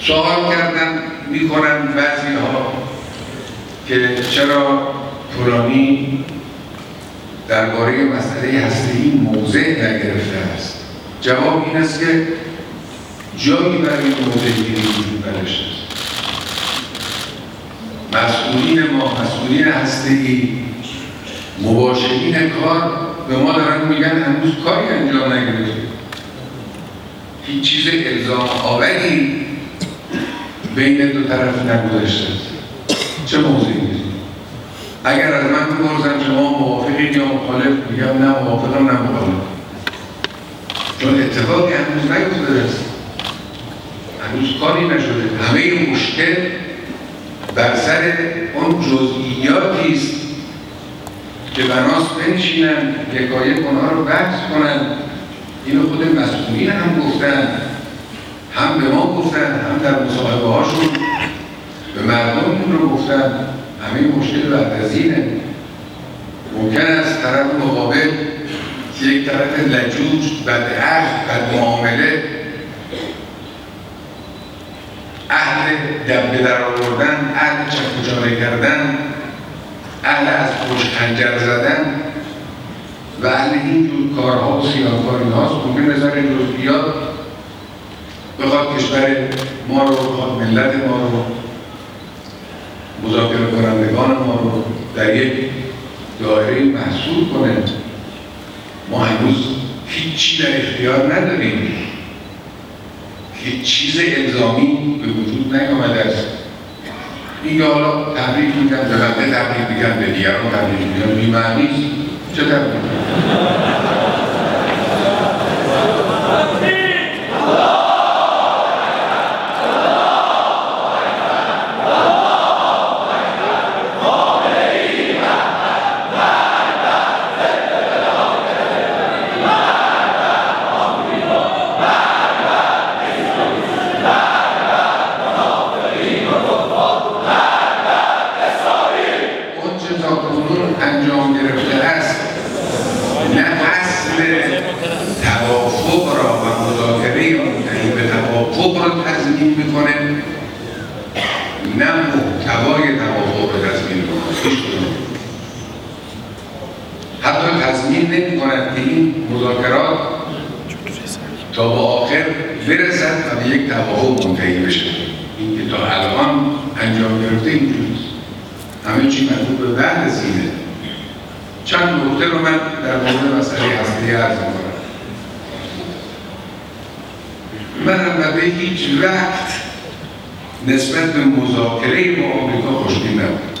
سوال کردن می‌کنن بعضی ها که چرا فلانی درباره مسئله هسته موضع نگرفته است؟ جواب این است که جایی برای موضع گیری وجود است. مسئولین ما مسئولین هسته ای مباشرین کار به ما دارن میگن هنوز کاری انجام نگرفته هیچ چیز الزام آوری بین دو طرف نگذاشته. چه موضوعی اگر از من بپرسن شما موافقین یا مخالف میگم نه موافقم نه مخالف. چون اتفاقی هنوز نیفتاده است هنوز کاری نشده. همه مشکل بر سر اون جزئیاتی است که بناس بنشینن یکایک اونها رو بحث کنن. اینو خود مسئولین هم گفتن هم به ما گفتن هم در مصاحبه هاشون به این رو گفتن همه مشکل بعد از اینه ممکن است طرف مقابل یک طرف لجوج بد عهد بد معامله. اهل دبه در آوردن اهل چکوچاره کردن اهل از پشت خنجر زدن. و اهل اینجور کارها و سیاهکاری هاست ممکن نظر جزئیات بخواد کشور ما رو بخواد ملت ما رو مذاکره کنندگان ما رو در یک دایره محصول کنه. ما هنوز هیچی در اختیار نداریم. هیچ چیز الزامی به وجود نیامده است. این حالا تبریک میگن به بنده تبریک میگن به دیگران تبریک میگن بیمعنی چه تبریک انجام گرفته است نه اصل توافق را و مذاکره منتهی به توافق را تضمین می‌کنه نه محتوای توافق را تضمین می‌کنه حتی تضمین نمی کند که این مذاکرات تا به آخر برسد و به یک توافق منتهی بشه. این که تا الان انجام گرفته اینجوریست همه چی مربوط به بعد سینه چند نکته رو من در مورد مسئله هستی عرض می‌کنم. من البته هیچ وقت نسبت به مذاکره با آمریکا خوشبین نبود